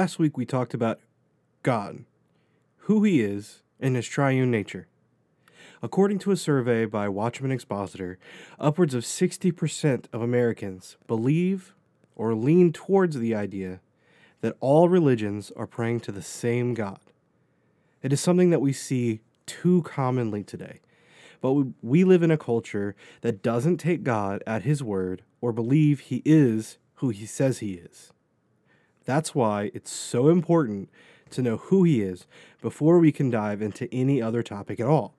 Last week we talked about God, who He is, and His triune nature. According to a survey by Watchman Expositor, upwards of 60% of Americans believe or lean towards the idea that all religions are praying to the same God. It is something that we see too commonly today. But we live in a culture that doesn't take God at His word or believe He is who He says He is. That's why it's so important to know who He is before we can dive into any other topic at all.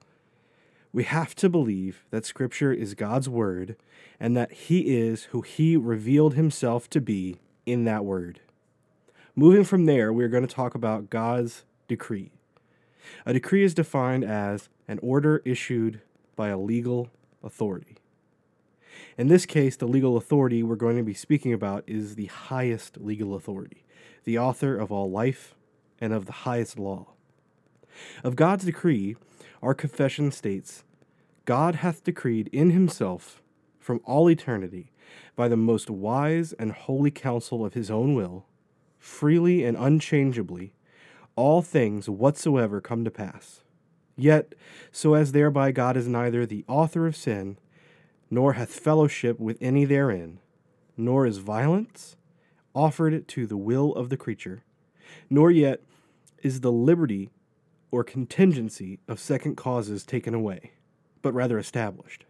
We have to believe that Scripture is God's Word and that He is who He revealed Himself to be in that Word. Moving from there, we're going to talk about God's decree. A decree is defined as an order issued by a legal authority. In this case, the legal authority we're going to be speaking about is the highest legal authority, the author of all life and of the highest law. Of God's decree, our confession states God hath decreed in himself from all eternity by the most wise and holy counsel of his own will, freely and unchangeably, all things whatsoever come to pass. Yet, so as thereby God is neither the author of sin, nor hath fellowship with any therein, nor is violence offered to the will of the creature, nor yet is the liberty or contingency of second causes taken away, but rather established.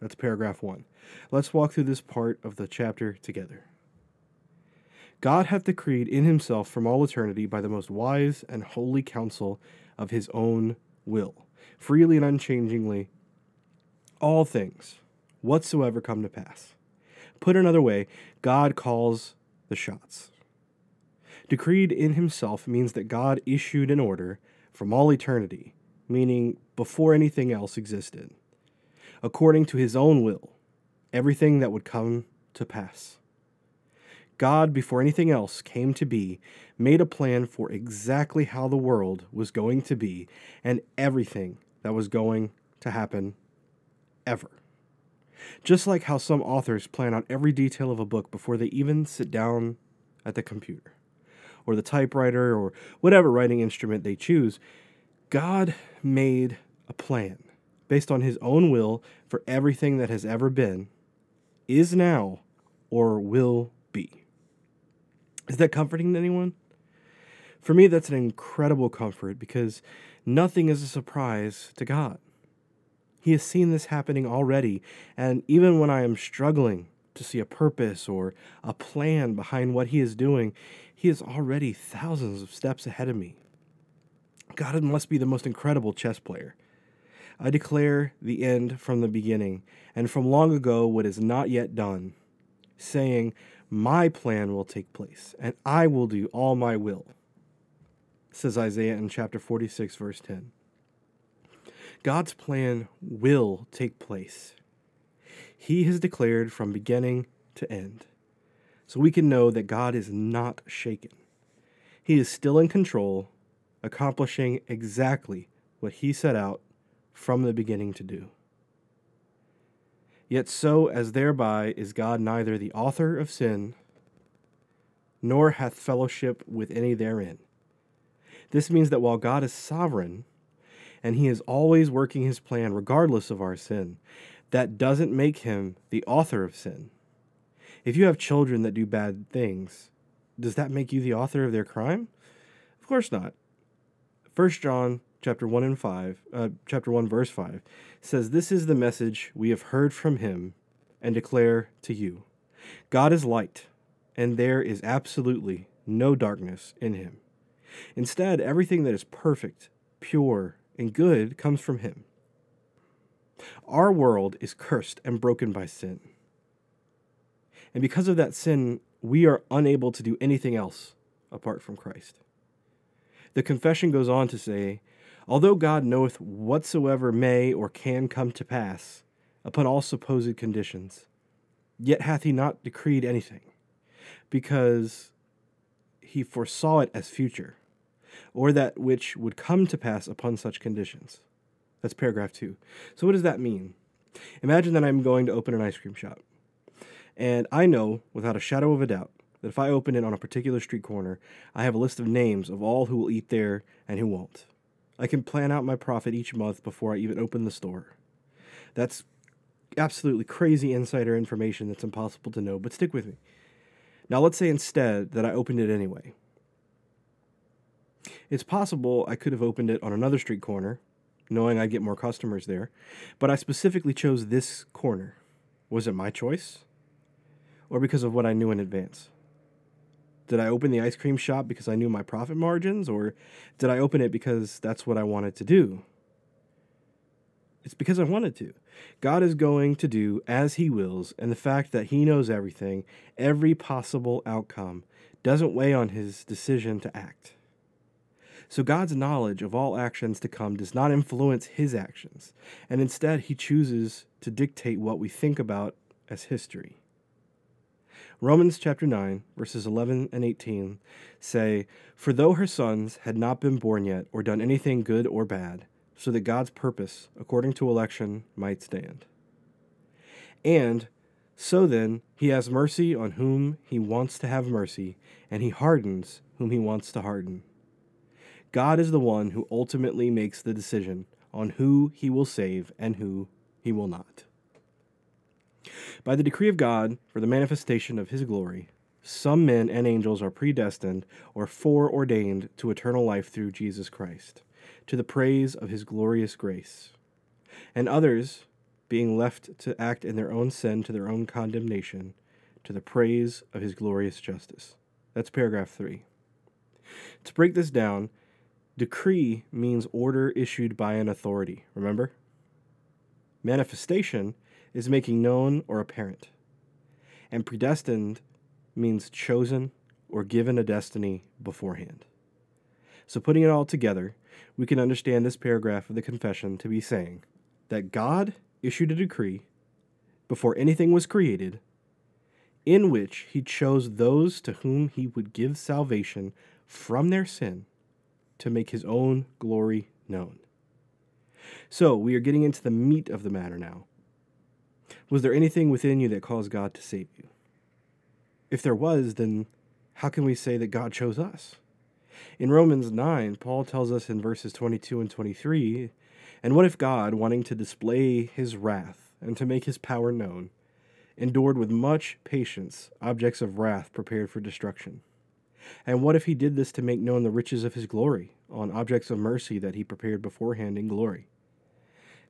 That's paragraph one. Let's walk through this part of the chapter together. God hath decreed in himself from all eternity by the most wise and holy counsel of his own will, freely and unchangingly, all things whatsoever come to pass. Put another way, God calls the shots. Decreed in himself means that God issued an order from all eternity, meaning before anything else existed, according to his own will, everything that would come to pass. God, before anything else came to be, made a plan for exactly how the world was going to be and everything that was going to happen ever. Just like how some authors plan out every detail of a book before they even sit down at the computer or the typewriter or whatever writing instrument they choose, God made a plan based on his own will for everything that has ever been, is now, or will be. Is that comforting to anyone? For me, that's an incredible comfort because nothing is a surprise to God. He has seen this happening already, and even when I am struggling to see a purpose or a plan behind what He is doing, He is already thousands of steps ahead of me. God must be the most incredible chess player. I declare the end from the beginning, and from long ago what is not yet done, saying, My plan will take place, and I will do all my will, says Isaiah in chapter 46, verse 10. God's plan will take place. He has declared from beginning to end. So we can know that God is not shaken. He is still in control, accomplishing exactly what he set out from the beginning to do. Yet so as thereby is God neither the author of sin, nor hath fellowship with any therein. This means that while God is sovereign, and he is always working his plan regardless of our sin. That doesn't make him the author of sin. If you have children that do bad things, does that make you the author of their crime? Of course not. 1 John chapter 1 and 5, uh, chapter 1 verse 5 says this is the message we have heard from him and declare to you. God is light, and there is absolutely no darkness in him. Instead, everything that is perfect, pure, and good comes from Him. Our world is cursed and broken by sin. And because of that sin, we are unable to do anything else apart from Christ. The confession goes on to say, Although God knoweth whatsoever may or can come to pass upon all supposed conditions, yet hath he not decreed anything, because he foresaw it as future or that which would come to pass upon such conditions. That's paragraph two. So, what does that mean? Imagine that I'm going to open an ice cream shop. And I know, without a shadow of a doubt, that if I open it on a particular street corner, I have a list of names of all who will eat there and who won't. I can plan out my profit each month before I even open the store. That's absolutely crazy insider information that's impossible to know, but stick with me. Now, let's say instead that I opened it anyway. It's possible I could have opened it on another street corner, knowing I'd get more customers there, but I specifically chose this corner. Was it my choice? Or because of what I knew in advance? Did I open the ice cream shop because I knew my profit margins, or did I open it because that's what I wanted to do? It's because I wanted to. God is going to do as He wills, and the fact that He knows everything, every possible outcome, doesn't weigh on His decision to act. So God's knowledge of all actions to come does not influence His actions, and instead He chooses to dictate what we think about as history. Romans chapter 9, verses 11 and 18 say, For though her sons had not been born yet, or done anything good or bad, so that God's purpose, according to election, might stand. And so then, he has mercy on whom he wants to have mercy, and he hardens whom he wants to harden. God is the one who ultimately makes the decision on who he will save and who he will not. By the decree of God, for the manifestation of his glory, some men and angels are predestined or foreordained to eternal life through Jesus Christ to the praise of his glorious grace. And others, being left to act in their own sin to their own condemnation, to the praise of his glorious justice. That's paragraph three. To break this down, decree means order issued by an authority, remember? Manifestation is making known or apparent. And predestined means chosen or given a destiny beforehand. So, putting it all together, we can understand this paragraph of the confession to be saying that God issued a decree before anything was created in which he chose those to whom he would give salvation from their sin to make his own glory known. So, we are getting into the meat of the matter now. Was there anything within you that caused God to save you? If there was, then how can we say that God chose us? In Romans 9, Paul tells us in verses 22 and 23 And what if God, wanting to display his wrath and to make his power known, endured with much patience objects of wrath prepared for destruction? And what if he did this to make known the riches of his glory on objects of mercy that he prepared beforehand in glory?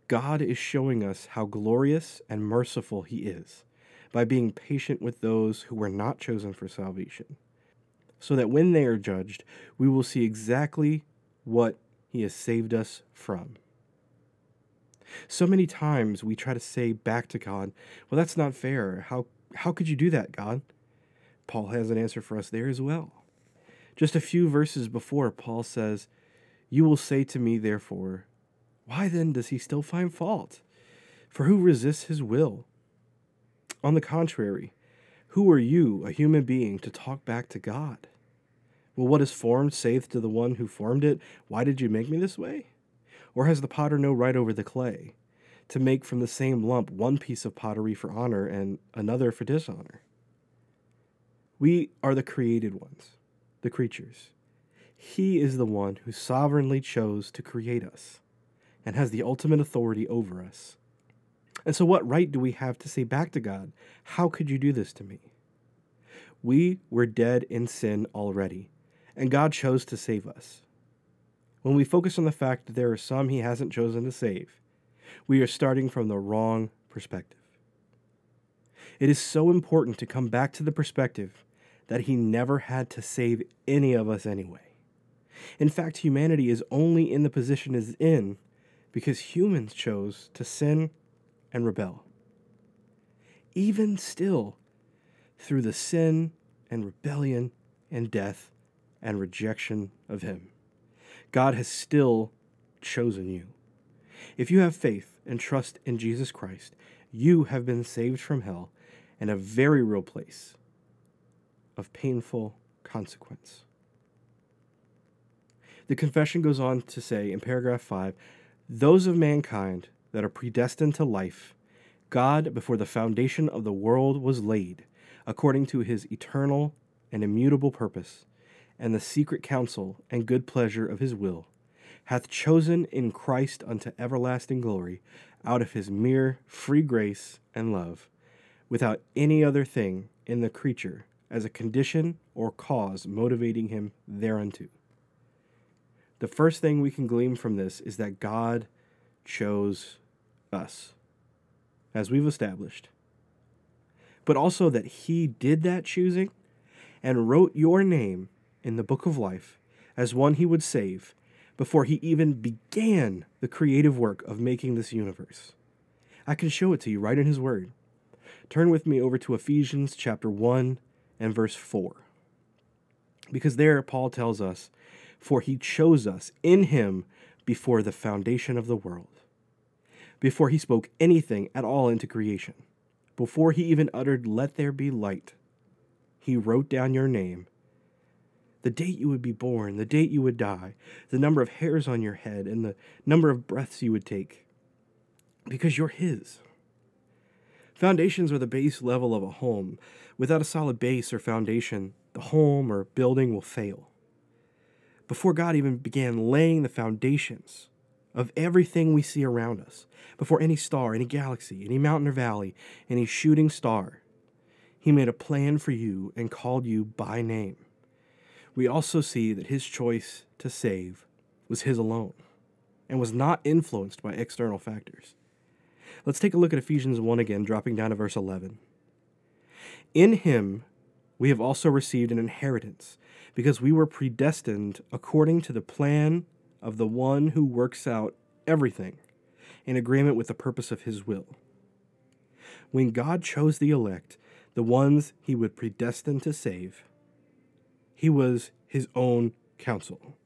God is showing us how glorious and merciful he is by being patient with those who were not chosen for salvation so that when they are judged, we will see exactly what He has saved us from. So many times we try to say back to God, Well, that's not fair. How, how could you do that, God? Paul has an answer for us there as well. Just a few verses before, Paul says, You will say to me, therefore, Why then does he still find fault? For who resists his will? On the contrary, who are you, a human being, to talk back to God? Will what is formed saith to the one who formed it, Why did you make me this way? Or has the potter no right over the clay, to make from the same lump one piece of pottery for honor and another for dishonor? We are the created ones, the creatures. He is the one who sovereignly chose to create us and has the ultimate authority over us. And so, what right do we have to say back to God, How could you do this to me? We were dead in sin already and God chose to save us. When we focus on the fact that there are some He hasn't chosen to save, we are starting from the wrong perspective. It is so important to come back to the perspective that He never had to save any of us anyway. In fact, humanity is only in the position it is in because humans chose to sin and rebel. Even still, through the sin and rebellion and death, and rejection of Him. God has still chosen you. If you have faith and trust in Jesus Christ, you have been saved from hell and a very real place of painful consequence. The confession goes on to say in paragraph 5 those of mankind that are predestined to life, God, before the foundation of the world was laid, according to his eternal and immutable purpose, and the secret counsel and good pleasure of his will, hath chosen in Christ unto everlasting glory, out of his mere free grace and love, without any other thing in the creature as a condition or cause motivating him thereunto. The first thing we can glean from this is that God chose us, as we've established, but also that he did that choosing and wrote your name in the book of life as one he would save before he even began the creative work of making this universe. I can show it to you right in his word. Turn with me over to Ephesians chapter 1 and verse 4. Because there Paul tells us, For he chose us in him before the foundation of the world, before he spoke anything at all into creation, before he even uttered, Let there be light, he wrote down your name the date you would be born, the date you would die, the number of hairs on your head, and the number of breaths you would take. Because you're His. Foundations are the base level of a home. Without a solid base or foundation, the home or building will fail. Before God even began laying the foundations of everything we see around us, before any star, any galaxy, any mountain or valley, any shooting star, He made a plan for you and called you by name we also see that his choice to save was his alone and was not influenced by external factors. Let's take a look at Ephesians 1 again, dropping down to verse 11. In him we have also received an inheritance, because we were predestined according to the plan of the one who works out everything in agreement with the purpose of his will. When God chose the elect, the ones he would predestine to save, he was his own counsel.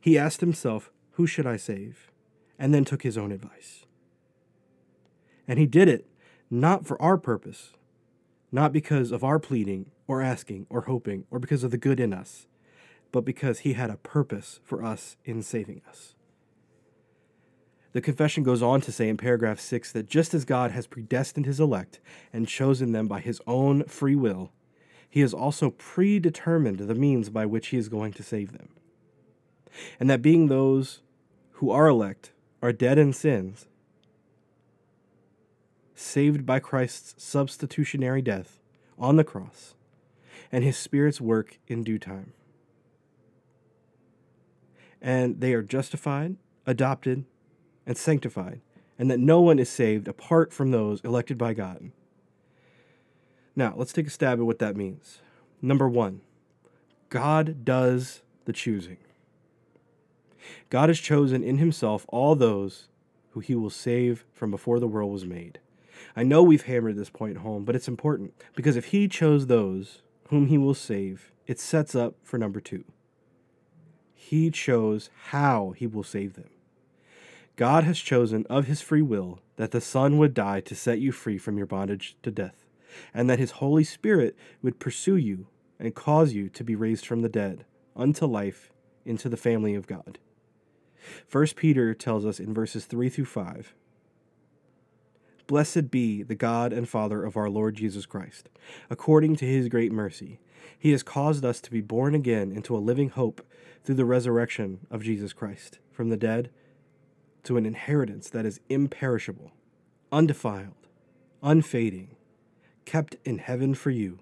He asked himself, Who should I save? and then took his own advice. And he did it not for our purpose, not because of our pleading or asking or hoping or because of the good in us, but because he had a purpose for us in saving us. The confession goes on to say in paragraph 6 that just as God has predestined his elect and chosen them by his own free will, he has also predetermined the means by which he is going to save them. And that being those who are elect are dead in sins, saved by Christ's substitutionary death on the cross, and his Spirit's work in due time. And they are justified, adopted, and sanctified, and that no one is saved apart from those elected by God. Now, let's take a stab at what that means. Number one, God does the choosing. God has chosen in himself all those who he will save from before the world was made. I know we've hammered this point home, but it's important because if he chose those whom he will save, it sets up for number two. He chose how he will save them. God has chosen of his free will that the Son would die to set you free from your bondage to death and that his Holy Spirit would pursue you and cause you to be raised from the dead unto life into the family of God. 1 Peter tells us in verses 3 through 5 Blessed be the God and Father of our Lord Jesus Christ. According to his great mercy, he has caused us to be born again into a living hope through the resurrection of Jesus Christ from the dead to an inheritance that is imperishable, undefiled, unfading kept in heaven for you,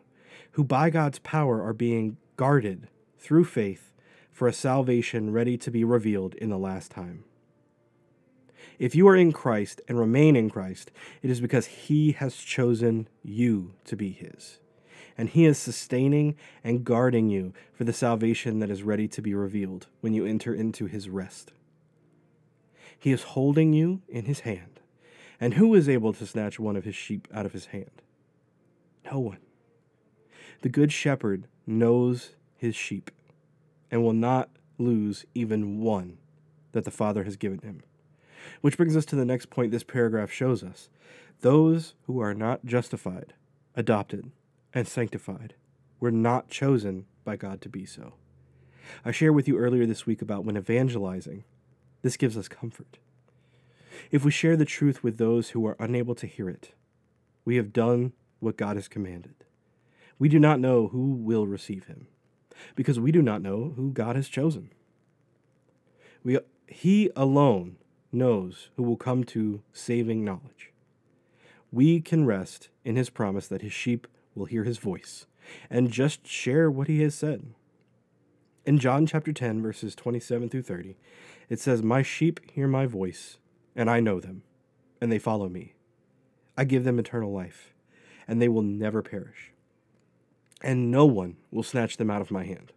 who by God's power are being guarded through faith for a salvation ready to be revealed in the last time. If you are in Christ and remain in Christ, it is because He has chosen you to be His. And He is sustaining and guarding you for the salvation that is ready to be revealed when you enter into His rest. He is holding you in His hand. And who is able to snatch one of His sheep out of His hand? No one. The Good Shepherd knows his sheep and will not lose even one that the Father has given him. Which brings us to the next point this paragraph shows us. Those who are not justified, adopted, and sanctified were not chosen by God to be so. I shared with you earlier this week about when evangelizing, this gives us comfort. If we share the truth with those who are unable to hear it, we have done what God has commanded. We do not know who will receive him, because we do not know who God has chosen. We, he alone knows who will come to saving knowledge. We can rest in his promise that his sheep will hear his voice and just share what he has said. In John chapter 10, verses 27 through 30, it says, My sheep hear my voice, and I know them, and they follow me. I give them eternal life, and they will never perish and no one will snatch them out of my hand.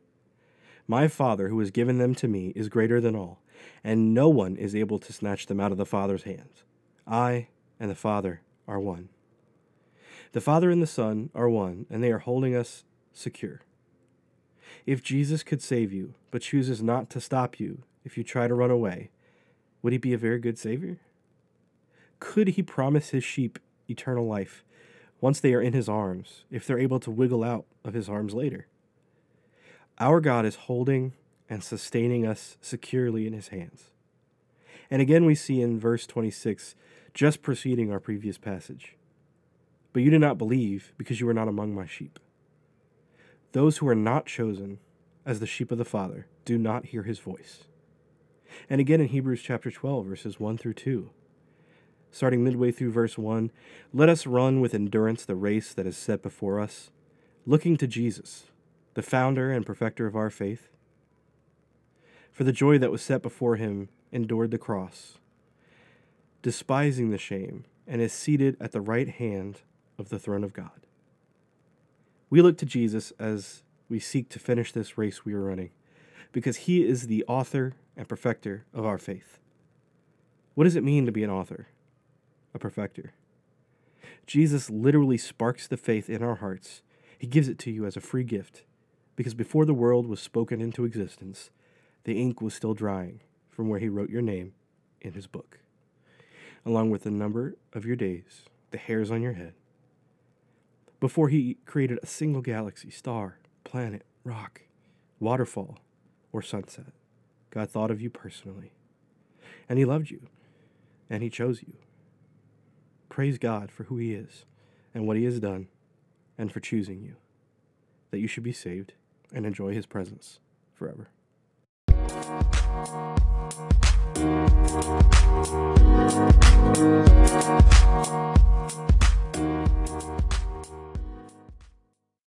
My Father, who has given them to me, is greater than all, and no one is able to snatch them out of the Father's hands. I and the Father are one. The Father and the Son are one, and they are holding us secure. If Jesus could save you, but chooses not to stop you if you try to run away, would he be a very good Savior? Could he promise his sheep eternal life once they are in his arms, if they're able to wiggle out of his arms later. Our God is holding and sustaining us securely in his hands. And again, we see in verse 26, just preceding our previous passage. But you did not believe because you were not among my sheep. Those who are not chosen as the sheep of the Father do not hear his voice. And again in Hebrews chapter 12, verses 1 through 2 starting midway through verse 1 Let us run with endurance the race that is set before us, looking to Jesus, the founder and perfecter of our faith. For the joy that was set before him endured the cross, despising the shame, and is seated at the right hand of the throne of God. We look to Jesus as we seek to finish this race we are running, because he is the author and perfecter of our faith. What does it mean to be an author? a perfecter. Jesus literally sparks the faith in our hearts. He gives it to you as a free gift because before the world was spoken into existence, the ink was still drying from where he wrote your name in his book, along with the number of your days, the hairs on your head. Before he created a single galaxy, star, planet, rock, waterfall, or sunset, God thought of you personally. And he loved you, and he chose you. Praise God for who He is and what He has done, and for choosing you, that you should be saved and enjoy His presence forever.